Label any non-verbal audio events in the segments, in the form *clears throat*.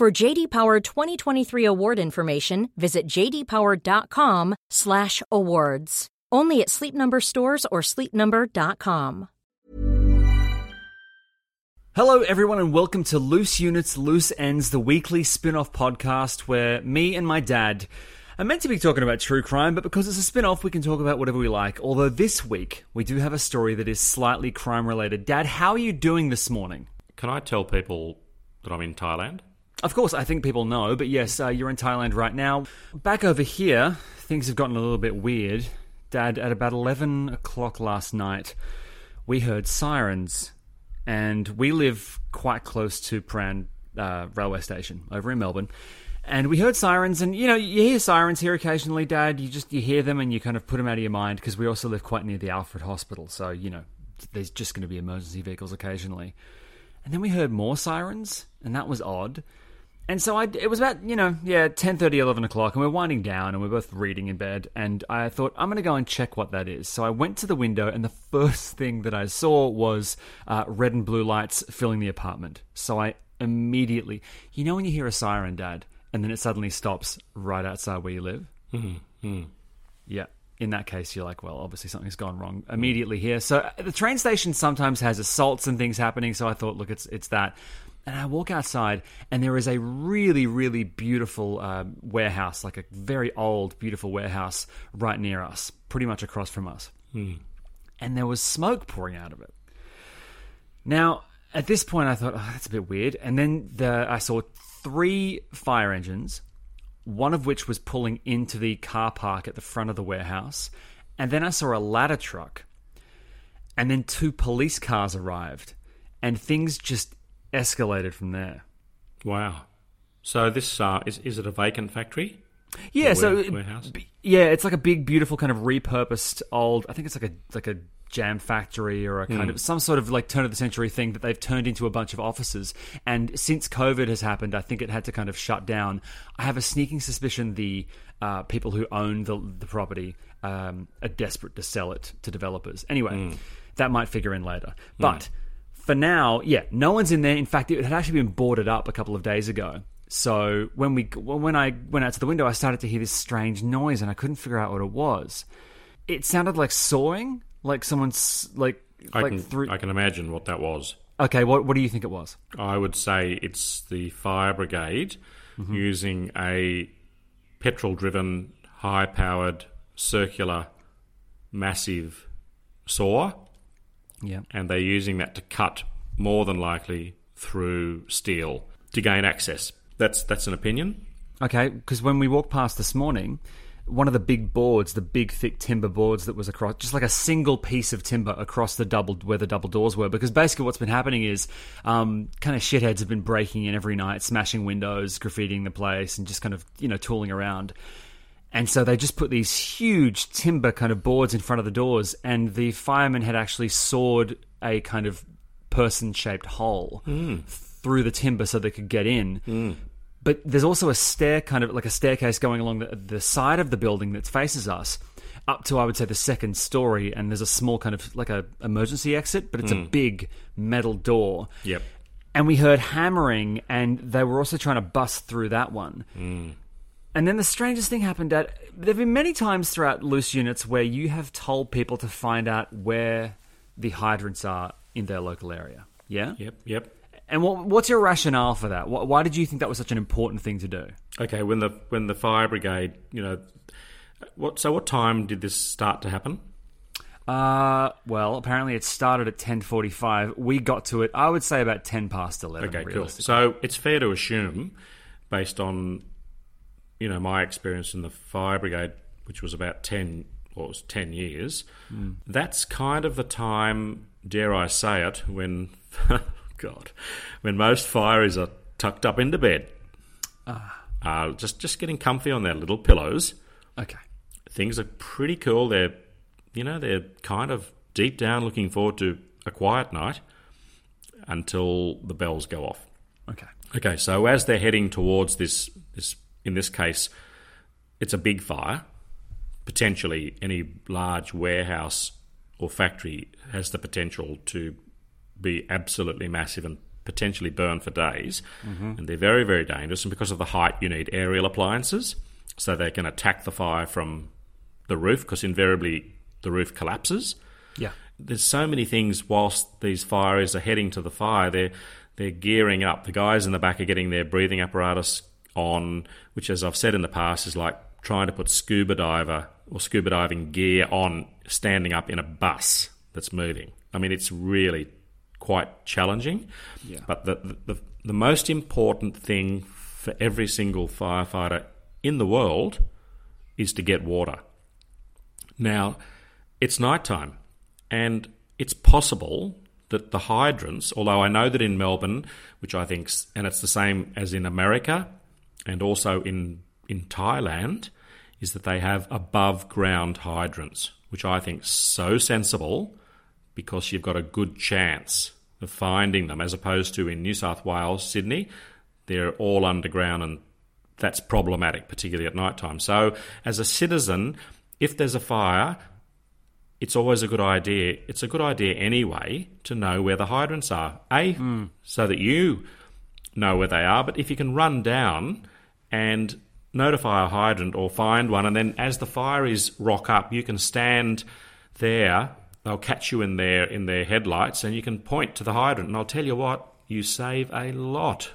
For JD Power 2023 award information, visit jdpower.com/awards. Only at Sleep Number stores or sleepnumber.com. Hello, everyone, and welcome to Loose Units, Loose Ends, the weekly spin off podcast where me and my dad are meant to be talking about true crime, but because it's a spin off, we can talk about whatever we like. Although this week, we do have a story that is slightly crime related. Dad, how are you doing this morning? Can I tell people that I'm in Thailand? Of course, I think people know, but yes, uh, you're in Thailand right now. Back over here, things have gotten a little bit weird. Dad, at about 11 o'clock last night, we heard sirens, and we live quite close to Prahran uh, railway station over in Melbourne. And we heard sirens, and you know, you hear sirens here occasionally, Dad. You just you hear them and you kind of put them out of your mind because we also live quite near the Alfred Hospital, so you know, there's just going to be emergency vehicles occasionally. And then we heard more sirens, and that was odd. And so I, it was about, you know, yeah, 10.30, 11 o'clock, and we're winding down, and we're both reading in bed, and I thought, I'm going to go and check what that is. So I went to the window, and the first thing that I saw was uh, red and blue lights filling the apartment. So I immediately, you know when you hear a siren, Dad, and then it suddenly stops right outside where you live? Mm-hmm. Yeah. In that case, you're like, well, obviously something's gone wrong immediately here. So uh, the train station sometimes has assaults and things happening. So I thought, look, it's it's that. And I walk outside, and there is a really, really beautiful uh, warehouse, like a very old, beautiful warehouse right near us, pretty much across from us. And there was smoke pouring out of it. Now, at this point, I thought, oh, that's a bit weird. And then the, I saw three fire engines, one of which was pulling into the car park at the front of the warehouse. And then I saw a ladder truck. And then two police cars arrived. And things just escalated from there. Wow. So this uh, is is it a vacant factory? Yeah, so it- warehouse? yeah, it's like a big, beautiful kind of repurposed old. I think it's like a like a jam factory or a kind Hmm. of some sort of like turn of the century thing that they've turned into a bunch of offices. And since COVID has happened, I think it had to kind of shut down. I have a sneaking suspicion the uh, people who own the the property um, are desperate to sell it to developers. Anyway, that might figure in later, but. For now, yeah, no one's in there. In fact, it had actually been boarded up a couple of days ago. So when we when I went out to the window, I started to hear this strange noise, and I couldn't figure out what it was. It sounded like sawing, like someone's like I like can through. I can imagine what that was. Okay, what what do you think it was? I would say it's the fire brigade Mm-hmm. using a petrol-driven, high-powered, circular, massive saw, Yeah, and they're using that to cut more than likely through steel to gain access. That's that's an opinion. Okay, because when we walked past this morning, one of the big boards, the big thick timber boards that was across, just like a single piece of timber across the double where the double doors were. Because basically, what's been happening is, um, kind of shitheads have been breaking in every night, smashing windows, graffitiing the place, and just kind of you know tooling around. And so they just put these huge timber kind of boards in front of the doors, and the firemen had actually sawed a kind of person shaped hole hmm. through the timber so they could get in. Hmm. But there's also a stair, kind of like a staircase going along the, the side of the building that faces us up to, I would say, the second story. And there's a small kind of like a emergency exit, but it's a hmm. big metal door. Yep. And we heard hammering, and they were also trying to bust through that one. And then the strangest thing happened at there have been many times throughout loose units where you have told people to find out where the hydrants are in their local area. Yeah? Yep. Yep. And what, what's your rationale for that? Wh- Why did you think that was such an important thing to do? Okay, when the when the fire brigade, you know, what? So what time did this start to happen? Uh, well, apparently it started at 10:45. We got to it, I would say about 10 past 11. Okay, cool. So it's fair to assume, based on you know my experience in the fire brigade, which was about ten or it was ten years, that's kind of the time, dare I say it, when *laughs* God, when most fireys are tucked up into bed, uh, just just getting comfy on their little pillows. Okay. Things are pretty cool. They're you know they're kind of deep down looking forward to a quiet night until the bells go off. Okay. Okay, so as they're heading towards this, this in this case, it's a big fire. Potentially, any large warehouse or factory has the potential to be absolutely massive and potentially burn for days. Mm-hmm. And they're very, very dangerous. And because of the height, you need aerial appliances so they can attack the fire from the roof because invariably the roof collapses Yeah. there's so many things whilst these fireys are heading to the fire they're they're gearing up the guys in the back are getting their breathing apparatus on which as I've said in the past is like trying to put scuba diver or scuba diving gear on standing up in a bus that's moving. I mean it's really quite challenging but the, the the most important thing for every single firefighter in the world is to get water. Now, it's nighttime, and it's possible that the hydrants, although I know that in Melbourne, which I think, and it's the same as in America and also in, in Thailand, is that they have above ground hydrants, which I think so sensible because you've got a good chance of finding them, as opposed to in New South Wales, Sydney, they're all underground and that's problematic, particularly at night time. So, as a citizen, if there's a fire, it's always a good idea. It's a good idea anyway to know where the hydrants are. A, hmm. so that you know where they are, but if you can run down and notify a hydrant or find one, and then as the fireys rock up, you can stand there. They'll catch you in their in their headlights, and you can point to the hydrant. And I'll tell you what, you save a lot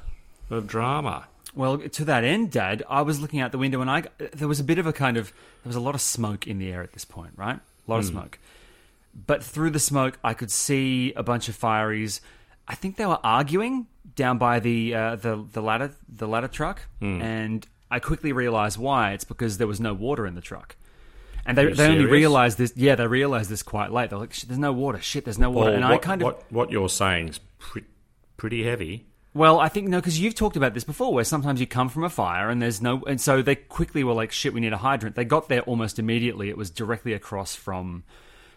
of drama. Well, to that end, Dad, I was looking out the window and I there was a bit of a kind of there was a lot of smoke in the air at this point, right? A lot of hmm. smoke. But through the smoke, I could see a bunch of fireys. I think they were arguing down by the uh, the the ladder the ladder truck, and I quickly realized why. It's because there was no water in the truck. And they, they only realized this. Yeah, they realized this quite late. They're like, "There's no water. Shit, there's no water." Well, and what, I kind of what, what you're saying is pre- pretty heavy. well, I think no, because you've talked about this before, where sometimes you come from a fire and there's no, and so they quickly were like, "Shit, we need a hydrant." They got there almost immediately. It was directly across from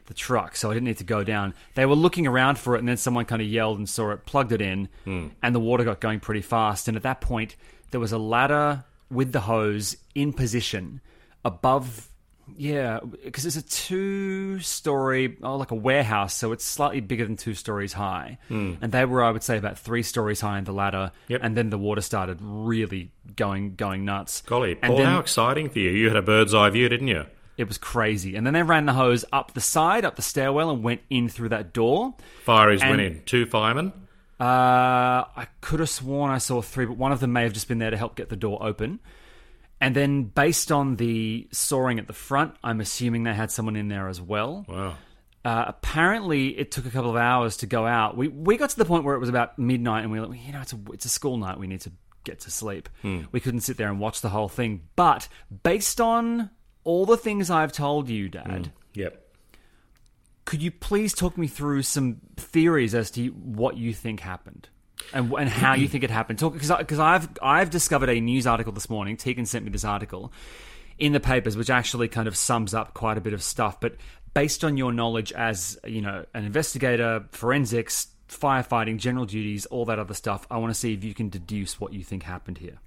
the truck, so I didn't need to go down. They were looking around for it, and then someone kind of yelled and saw it, plugged it in, hmm. and the water got going pretty fast. And at that point, there was a ladder with the hose in position above. Yeah, because it's a two-story, oh, like a warehouse, so it's slightly bigger than two stories high. Hmm. And they were, I would say, about three stories high in the ladder. Yep. And then the water started really going going nuts. Golly, and Paul, then how exciting for you! You had a bird's eye view, didn't you? It was crazy. And then they ran the hose up the side, up the stairwell, and went in through that door. Fireys And- went in. Two firemen. Uh, I could have sworn I saw three, but one of them may have just been there to help get the door open. And then, based on the sawing at the front, I'm assuming they had someone in there as well. Wow. Uh, apparently, it took a couple of hours to go out. We we got to the point where it was about midnight, and we were like, you know, it's a it's a school night. We need to get to sleep. We couldn't sit there and watch the whole thing. But based on all the things I've told you, Dad, Yep. could you please talk me through some theories as to what you think happened and and how you think it happened? Talk because because I've I've discovered a news article this morning. Tegan sent me this article in the papers, which actually kind of sums up quite a bit of stuff. But based on your knowledge as you know an investigator, forensics, firefighting, general duties, all that other stuff, I want to see if you can deduce what you think happened here.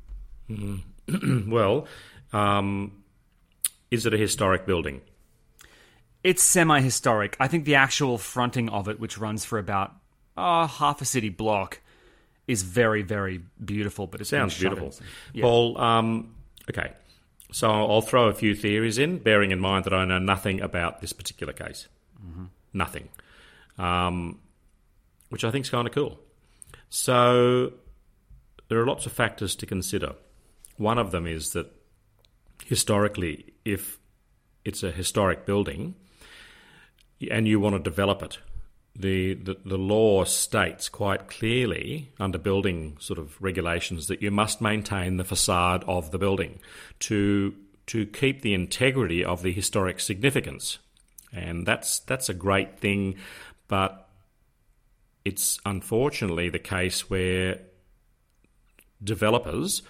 *clears throat* Well, um, is it a historic building? It's semi-historic. I think the actual fronting of it, which runs for about uh, half a city block, is very, very beautiful. But it Sounds beautiful. Paul, um, okay. So I'll throw a few theories in, bearing in mind that I know nothing about this particular case. Nothing. Um, which I think is kind of cool. So there are lots of factors to consider. One of them is that historically, if it's a historic building and you want to develop it, the, the, the law states quite clearly under building sort of regulations that you must maintain the facade of the building to to keep the integrity of the historic significance. And that's that's a great thing, but it's unfortunately the case where developers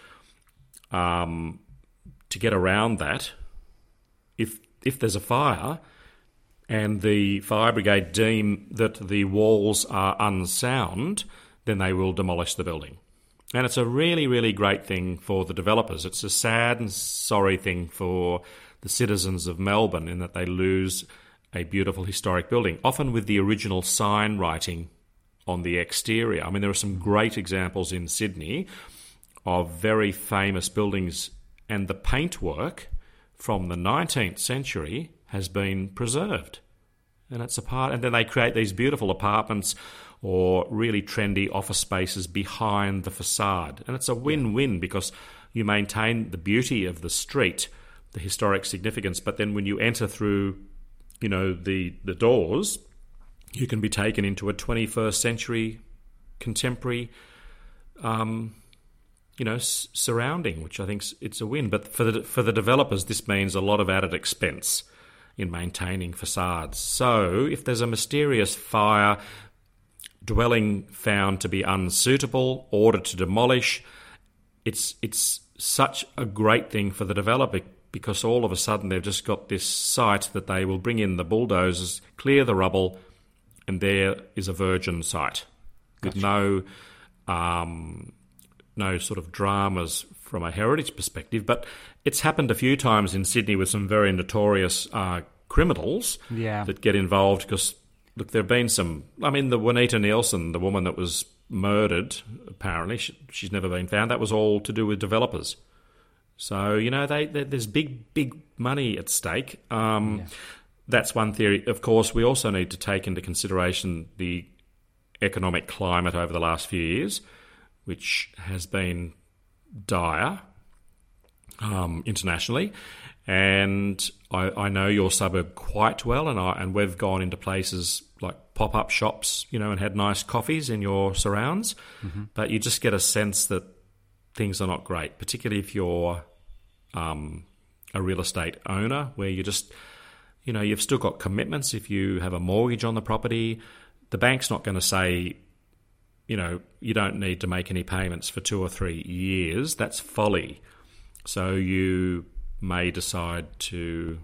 um, to get around that if if there's a fire and the fire brigade deem that the walls are unsound, then they will demolish the building. And it's a really, really great thing for the developers. It's a sad and sorry thing for the citizens of Melbourne in that they lose a beautiful historic building, often with the original sign writing on the exterior. I mean, there are some great examples in Sydney of very famous buildings, and the paintwork from the 19th century has been preserved. And it's a part, and then they create these beautiful apartments or really trendy office spaces behind the facade. And it's a win win because you maintain the beauty of the street, the historic significance, but then when you enter through, you know, the, the doors, you can be taken into a 21st century contemporary um, you know, s- surrounding, which I think it's a win. But for the for the developers, this means a lot of added expense in maintaining facades. So if there's a mysterious fire, dwelling found to be unsuitable, ordered to demolish, it's it's such a great thing for the developer because all of a sudden they've just got this site that they will bring in the bulldozers, clear the rubble, and there is a virgin site gotcha. with no um, no sort of dramas from a heritage perspective, but it's happened a few times in Sydney with some very notorious uh, criminals yeah. that get involved because look, there have been some. I mean, the Juanita Nielsen, the woman that was murdered, apparently she, she's never been found. That was all to do with developers. So you know, they, they there's big, big money at stake. Um, yeah. That's one theory. Of course, we also need to take into consideration the economic climate over the last few years which has been dire um, internationally. And I, I, know your suburb quite well, and I, and we've gone into places like pop up shops, you know, and had nice coffees in your surrounds. Mm-hmm. But you just get a sense that things are not great, particularly if you're um, a real estate owner, where you just, you know, you've still got commitments. If you have a mortgage on the property, the bank's not going to say you know, you don't need to make any payments for two or three years. That's folly. So you may decide to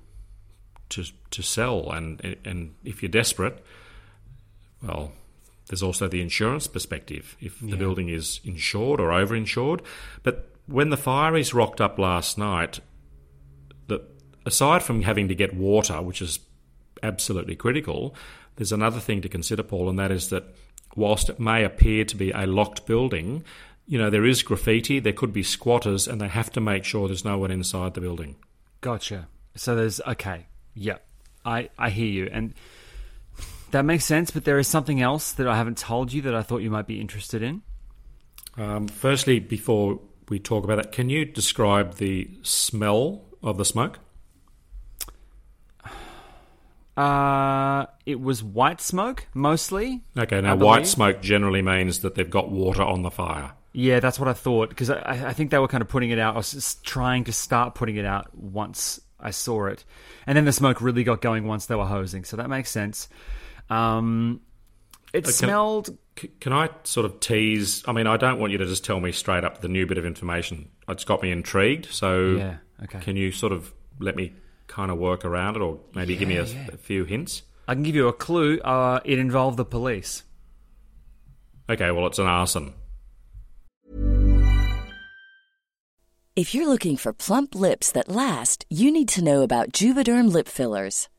to to sell, and and if you're desperate, well, there's also the insurance perspective. If the yeah. building is insured or overinsured, but when the fire is rocked up last night, that aside from having to get water, which is absolutely critical, there's another thing to consider, Paul, and that is that whilst it may appear to be a locked building, you know, there is graffiti, there could be squatters, and they have to make sure there's no one inside the building. Gotcha. So there's, okay, yeah, I, I hear you. And that makes sense, but there is something else that I haven't told you that I thought you might be interested in. Um, firstly, before we talk about that, can you describe the smell of the smoke? Uh, it was white smoke mostly. Okay, now white smoke generally means that they've got water on the fire. Yeah, that's what I thought because I, I think they were kind of putting it out. I was just trying to start putting it out once I saw it, and then the smoke really got going once they were hosing. So that makes sense. Um, it uh, can, smelled. Can I sort of tease? I mean, I don't want you to just tell me straight up the new bit of information. It's got me intrigued. So, yeah, okay. Can you sort of let me kind of work around it, or maybe yeah, give me a, yeah. a, few hints? I can give you a clue. Uh, it involved the police. Okay, well, it's an arson. If you're looking for plump lips that last, you need to know about Juvederm lip fillers.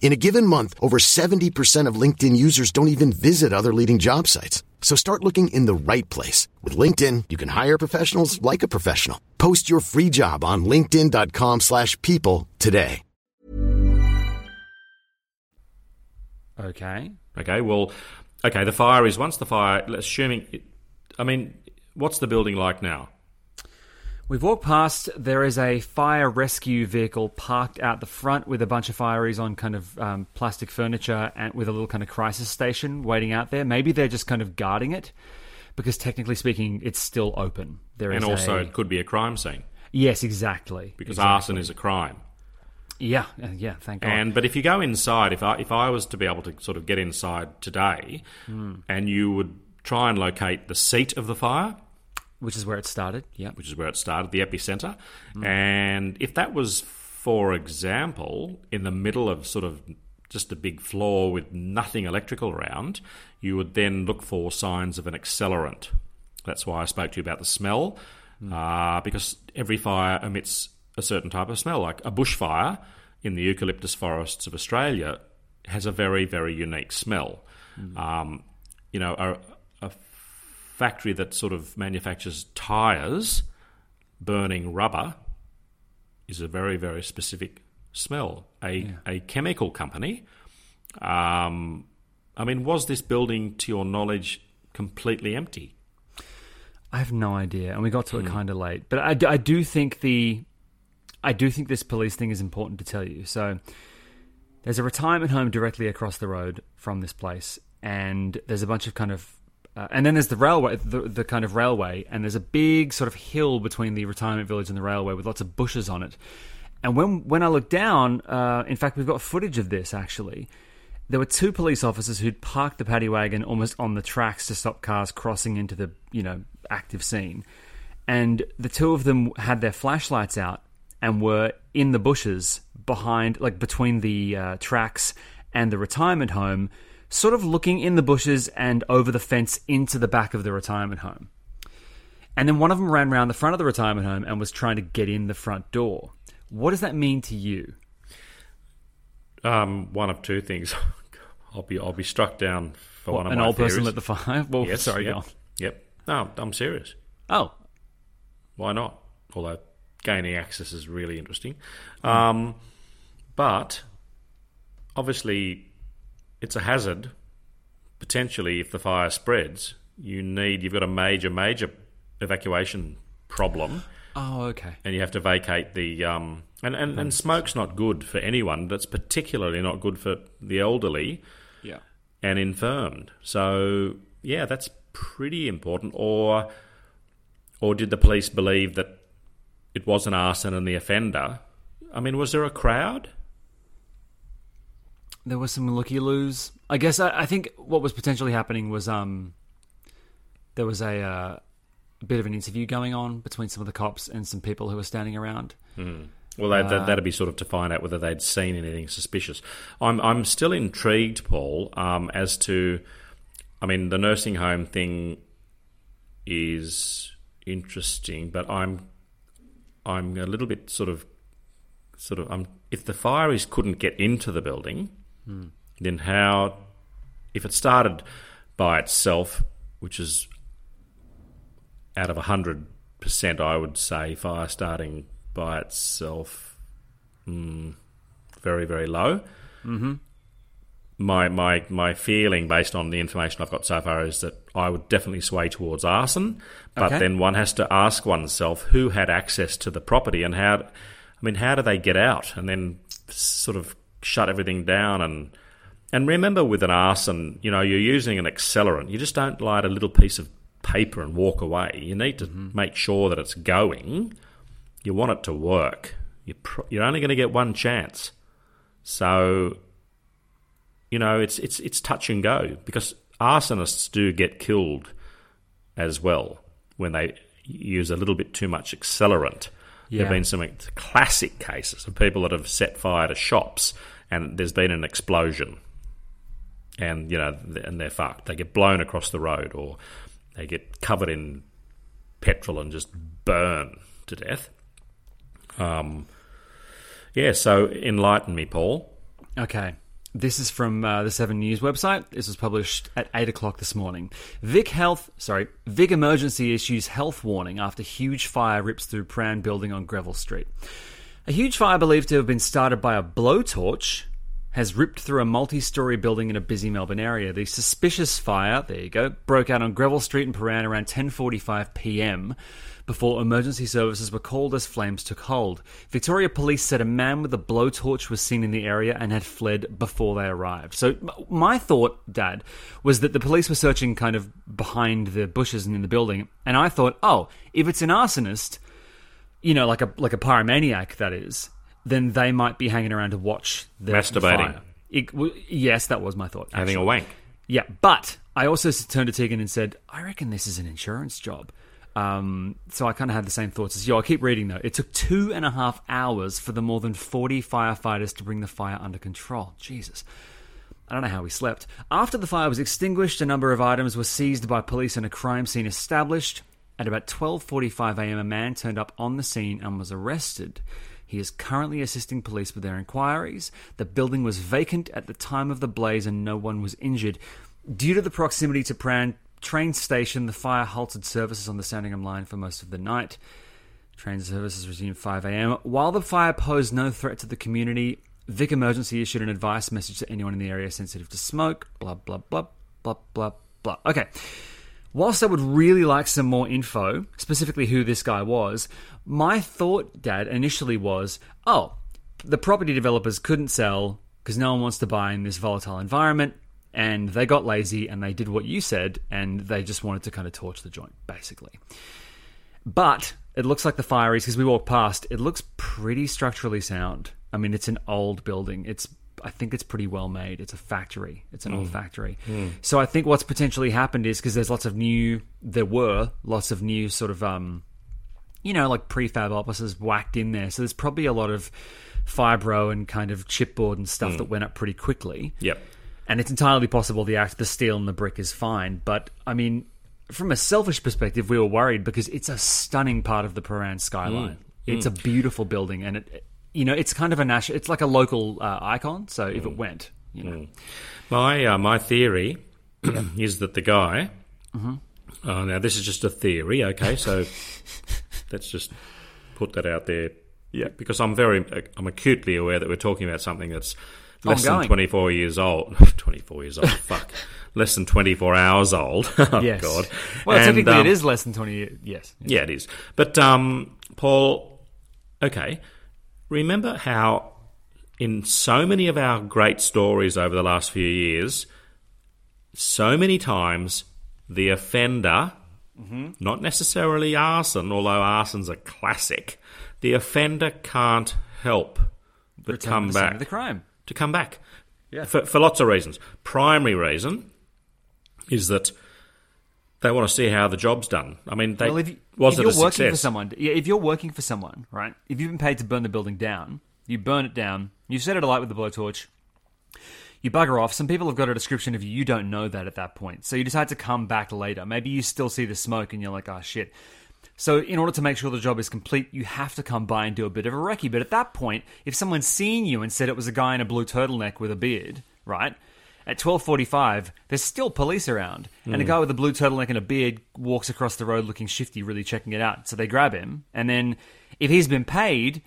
In a given month, over 70% of LinkedIn users don't even visit other leading job sites. So start looking in the right place. With LinkedIn, you can hire professionals like a professional. Post your free job on linkedin.com slash people today. Okay. Okay, well, okay, the fire is once the fire, assuming, I mean, what's the building like now? We've walked past. There is a fire rescue vehicle parked out the front with a bunch of fireys on kind of um, plastic furniture and with a little kind of crisis station waiting out there. Maybe they're just kind of guarding it because technically speaking, it's still open. There and is also, a- it could be a crime scene yes, exactly. because exactly. arson is a crime. yeah, uh, yeah. Thank God. And but if you go inside, if I if I was to be able to sort of get inside today, Hmm. and you would try and locate the seat of the fire, which is where it started. Yeah. which is where it started, the epicenter, Hmm. and if that was, for example, in the middle of sort of just a big floor with nothing electrical around, you would then look for signs of an accelerant. That's why I spoke to you about the smell, uh, because every fire emits a certain type of smell. Like a bushfire in the eucalyptus forests of Australia has a very, very unique smell. Um, you know, a, a factory that sort of manufactures tires burning rubber is a very, very specific smell. A, a chemical company. Um, I mean, was this building, to your knowledge, completely empty? I have no idea, and we got to Hmm. it kind of late. But I do think the, I do think this police thing is important to tell you. So, there's a retirement home directly across the road from this place, and there's a bunch of kind of, uh, and then there's the railway, the, the kind of railway, and there's a big sort of hill between the retirement village and the railway with lots of bushes on it. And when when I look down, uh, in fact, we've got footage of this actually. There were two police officers who'd parked the paddy wagon almost on the tracks to stop cars crossing into the you know active scene, and the two of them had their flashlights out and were in the bushes behind, like between the uh, tracks and the retirement home, sort of looking in the bushes and over the fence into the back of the retirement home. And then one of them ran around the front of the retirement home and was trying to get in the front door. What does that mean to you? Um, one of two things. *laughs* I'll be I'll be struck down for one of An old person theories. lit the fire? Well, Yes, sorry, yep. Yep. No, I'm serious. Oh, Why not? Although gaining access is really interesting. Um, but obviously, it's a hazard. Potentially, if the fire spreads, you need you've got a major, major evacuation problem, oh, okay. and you have to vacate the. Um, and, and, and smoke's not good for anyone. That's particularly not good for the elderly Yeah. and infirmed. So yeah, that's pretty important. Or or did the police believe that it was an arson and the offender. I mean, was there a crowd? There was some looky loos. I guess I, I think what was potentially happening was um, there was a, uh, bit of an interview going on between some of the cops and some people who were standing around. Well, that, that, that'd be sort of to find out whether they'd seen anything suspicious. I'm I'm still intrigued, Paul, um, as to, I mean, the nursing home thing is interesting, but I'm I'm a little bit sort of sort of um, if the fireys couldn't get into the building, then how? If it started by itself, which is out of hundred percent, I would say fire starting by itself, mm, very very low. Mm-hmm. My my my feeling, based on the information I've got so far, is that I would definitely sway towards arson. But Okay. then one has to ask oneself who had access to the property and how. I mean, how do they get out and then sort of shut everything down and and remember with an arson, you know, you're using an accelerant. You just don't light a little piece of paper and walk away. You need to mm-hmm. make sure that it's going. You want it to work. You're, pr- you're only going to get one chance. So, you know, it's it's it's touch and go because arsonists do get killed as well when they use a little bit too much accelerant. There Yeah. have been some classic cases of people that have set fire to shops and there's been an explosion and you know and they're fucked. They get blown across the road, or they get covered in petrol and just burn to death. Um, yeah. So enlighten me, Paul. Okay. This is from uh, the Seven News website. This was published at eight o'clock this morning. Vic Health, sorry, Vic Emergency issues health warning after huge fire rips through Prahran building on Greville Street. A huge fire believed to have been started by a blowtorch has ripped through a multi-story building in a busy Melbourne area. The suspicious fire, there you go, broke out on Greville Street in Prahran around 10:45 p.m. before emergency services were called as flames took hold. Victoria Police said a man with a blowtorch was seen in the area and had fled before they arrived. So my thought, Dad, was that the police were searching kind of behind the bushes and in the building, and I thought, oh, if it's an arsonist, you know, like a like a pyromaniac, that is, then they might be hanging around to watch the Masturbating. fire. It, yes, that was my thought. Having a wank. Yeah, but I also turned to Tegan and said, I reckon this is an insurance job. Um, so I kind of had the same thoughts as you. I'll keep reading though. It took two and a half hours for the more than 40 firefighters to bring the fire under control. Jesus. I don't know how we slept. After the fire was extinguished, a number of items were seized by police and a crime scene established. At about 12:45 a.m., a man turned up on the scene and was arrested. He is currently assisting police with their inquiries. The building was vacant at the time of the blaze and no one was injured. Due to the proximity to Prahran train station, the fire halted services on the Sandringham line for most of the night. Train services resumed 5 a.m. While the fire posed no threat to the community, Vic Emergency issued an advice message to anyone in the area sensitive to smoke. Blah, blah, blah, blah, blah, blah. Okay. Whilst I would really like some more info, specifically who this guy was, my thought, Dad, initially was oh, the property developers couldn't sell because no one wants to buy in this volatile environment, and they got lazy and they did what you said, and they just wanted to kind of torch the joint, basically. But it looks like the fire is because we walked past. It looks pretty structurally sound. I mean, it's an old building. It's I think it's pretty well made. It's a factory. It's an old hmm. factory. Hmm. So I think what's potentially happened is because there's lots of new. There were lots of new sort of um, you know, like prefab offices whacked in there. So there's probably a lot of fibro and kind of chipboard and stuff hmm. that went up pretty quickly. Yep. And it's entirely possible the act, the steel and the brick is fine. But I mean, from a selfish perspective, we were worried because it's a stunning part of the Prahran skyline. It's a beautiful building, and it, you know, it's kind of a national. It's like a local uh, icon. So if it went, you know, My uh, my theory *clears throat* is that the guy. Uh, now this is just a theory, okay? So *laughs* let's just put that out there. Yeah, because I'm very I'm acutely aware that we're talking about something that's less than 24 years old. *laughs* 24 years old, fuck. *laughs* Less than 24 hours old. *laughs* oh yes. God. Well, And, technically, um, it is less than twenty. years. Yes. Yeah, it is. But um, Paul, okay, remember how in so many of our great stories over the last few years, so many times the offender not necessarily arson, although arson's a classic, the offender can't help but Return come to back of the crime. To come back. Yeah. For, for lots of reasons. Primary reason is that they want to see how the job's done. I mean, they, well, if, you, was if it you're a working success? for someone, yeah, if you're working for someone, right? If you've been paid to burn the building down, you burn it down. You set it alight with the blowtorch. You bugger off. Some people have got a description of you. You don't know that at that point, so you decide to come back later. Maybe you still see the smoke, and you're like, "Oh shit." So, in order to make sure the job is complete, you have to come by and do a bit of a recce. But at that point, if someone's seen you and said it was a guy in a blue turtleneck with a beard, right? At twelve forty-five, there's still police around, and a guy with a blue turtleneck and a beard walks across the road looking shifty, really checking it out. So they grab him, and then if he's been paid,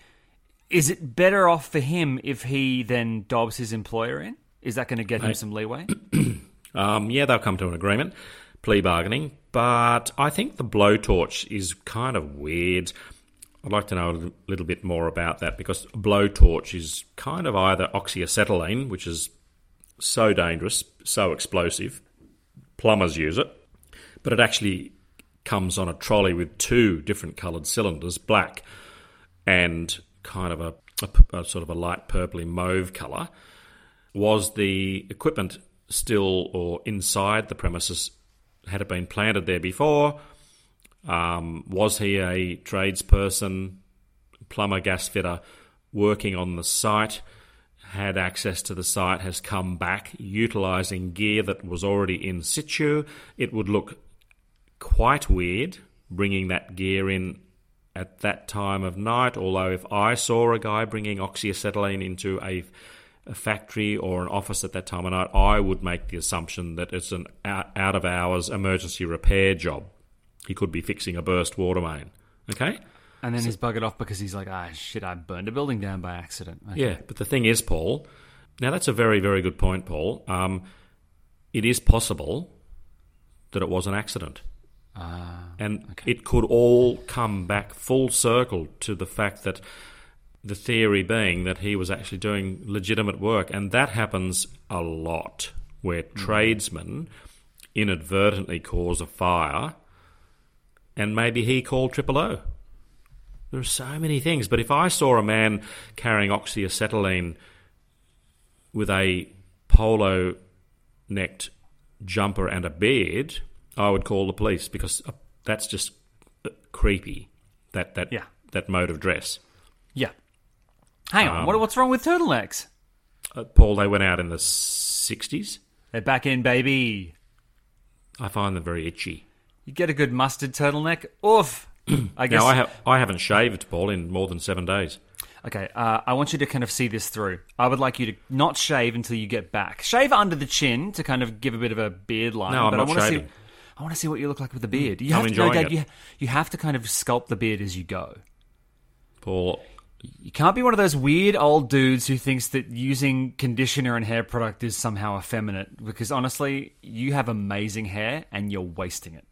is it better off for him if he then dobs his employer in? Is that going to get him some leeway? *clears throat* Um, yeah, they'll come to an agreement, plea bargaining, but I think the blowtorch is kind of weird. I'd like to know a little- bit more about that because a blowtorch is kind of either oxyacetylene, which is so dangerous, so explosive, plumbers use it, but it actually comes on a trolley with two different coloured cylinders, black and kind of a sort of a light purpley mauve colour was the equipment still or inside the premises? Had it been planted there before? Um, was he a tradesperson, plumber, gas fitter, working on the site? Had access to the site, has come back utilizing gear that was already in situ. It would look quite weird bringing that gear in at that time of night. Although, if I saw a guy bringing oxyacetylene into a, a factory or an office at that time of night, I would make the assumption that it's an out, of hours emergency repair job. He could be fixing a burst water main. Okay? And then he's buggered off because he's like, ah, shit, I burned a building down by accident. Okay. Yeah, but the thing is, Paul, now that's a very, very good point, Paul. Um, it is possible that it was an accident. and it could all come back full circle to the fact that the theory being that he was actually doing legitimate work. And that happens a lot where tradesmen inadvertently cause a fire and maybe he called Triple O. There are so many things. But if I saw a man carrying oxyacetylene with a polo necked jumper and a beard, I would call the police because uh, that's just uh, creepy. That that Yeah. that mode of dress. Yeah. Hang on, Um, what, what's wrong with turtlenecks? Uh, Paul, they went out in the sixties. They're back in, baby. I find them very itchy. You get a good mustard turtleneck. Oof. *clears throat* I guess. Now I have I haven't shaved, Paul, in more than seven days. Okay, uh, I want you to kind of see this through. I would like you to not shave until you get back. Shave under the chin to kind of give a bit of a beard line. No, I'm but not I want to see. shaving. I want to see what you look like with the beard. You I'm have to enjoying Dad. it. You, you have to kind of sculpt the beard as you go. Paul, You can't be one of those weird old dudes who thinks that using conditioner and hair product is somehow effeminate. Because honestly, you have amazing hair and you're wasting it.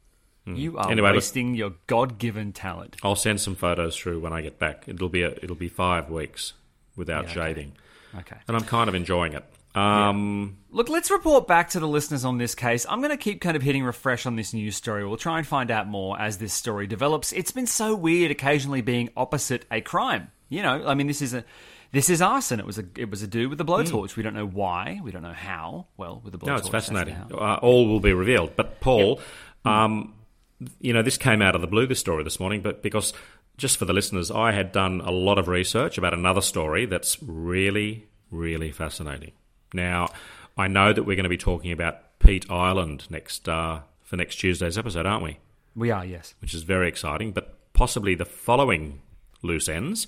You are. Anyway, wasting your God-given talent. I'll send some photos through when I get back. It'll be a, it'll be five weeks without Yeah, okay. shaving, Okay. and I'm kind of enjoying it. Um, Look, let's report back to the listeners on this case. I'm going to keep kind of hitting refresh on this news story. We'll try and find out more as this story develops. It's been so weird occasionally being opposite a crime. You know, I mean, this is a this is arson. It was a it was a dude with a blowtorch. We don't know why. We don't know how. Well, with a blowtorch. Hmm. No, it's fascinating. Uh, all will be revealed. But Paul, um, you know, this came out of the blue. This story this morning, but because just for the listeners, I had done a lot of research about another story that's really, really fascinating. Now, I know that we're going to be talking about Peat Island next uh, for next Tuesday's episode, aren't we? We are, yes. Which is very exciting. But possibly the following loose ends,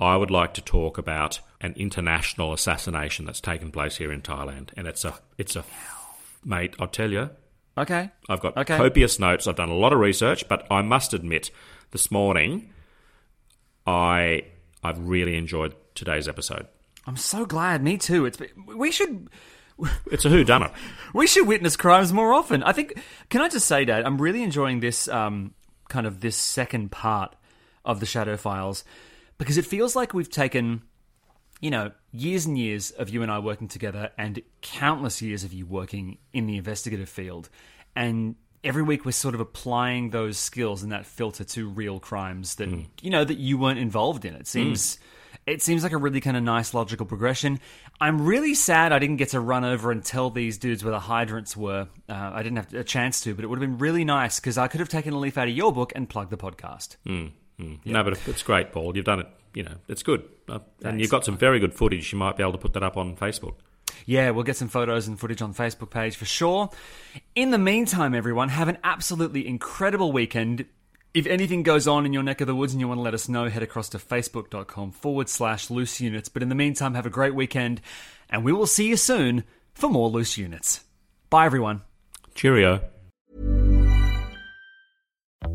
I would like to talk about an international assassination that's taken place here in Thailand, and it's a it's a mate. I'll tell you, Okay. I've got Okay. copious notes. I've done a lot of research, but I must admit, this morning, I I've really enjoyed today's episode. I'm so glad. Me too. It's we should It's a who done it. *laughs* we should witness crimes more often. I think. Can I just say, Dad? I'm really enjoying this um, kind of this second part of the Shadow Files because it feels like we've taken, you know, years and years of you and I working together, and countless years of you working in the investigative field, and every week we're sort of applying those skills and that filter to real crimes that Mm. you know that you weren't involved in. It seems it seems like a really kind of nice logical progression. I'm really sad I didn't get to run over and tell these dudes where the hydrants were. Uh, I didn't have a chance to, but it would have been really nice because I could have taken a leaf out of your book and plugged the podcast. Mm, No, but it's great, Paul. You've done it. You know, it's good, uh, and Thanks. you've got some very good footage. You might be able to put that up on Facebook. Yeah, we'll get some photos and footage on the Facebook page for sure. In the meantime, everyone, have an absolutely incredible weekend. If anything goes on in your neck of the woods and you want to let us know, head across to facebook.com forward slash loose units. But in the meantime, have a great weekend, and we will see you soon for more loose units. Bye, everyone. Cheerio.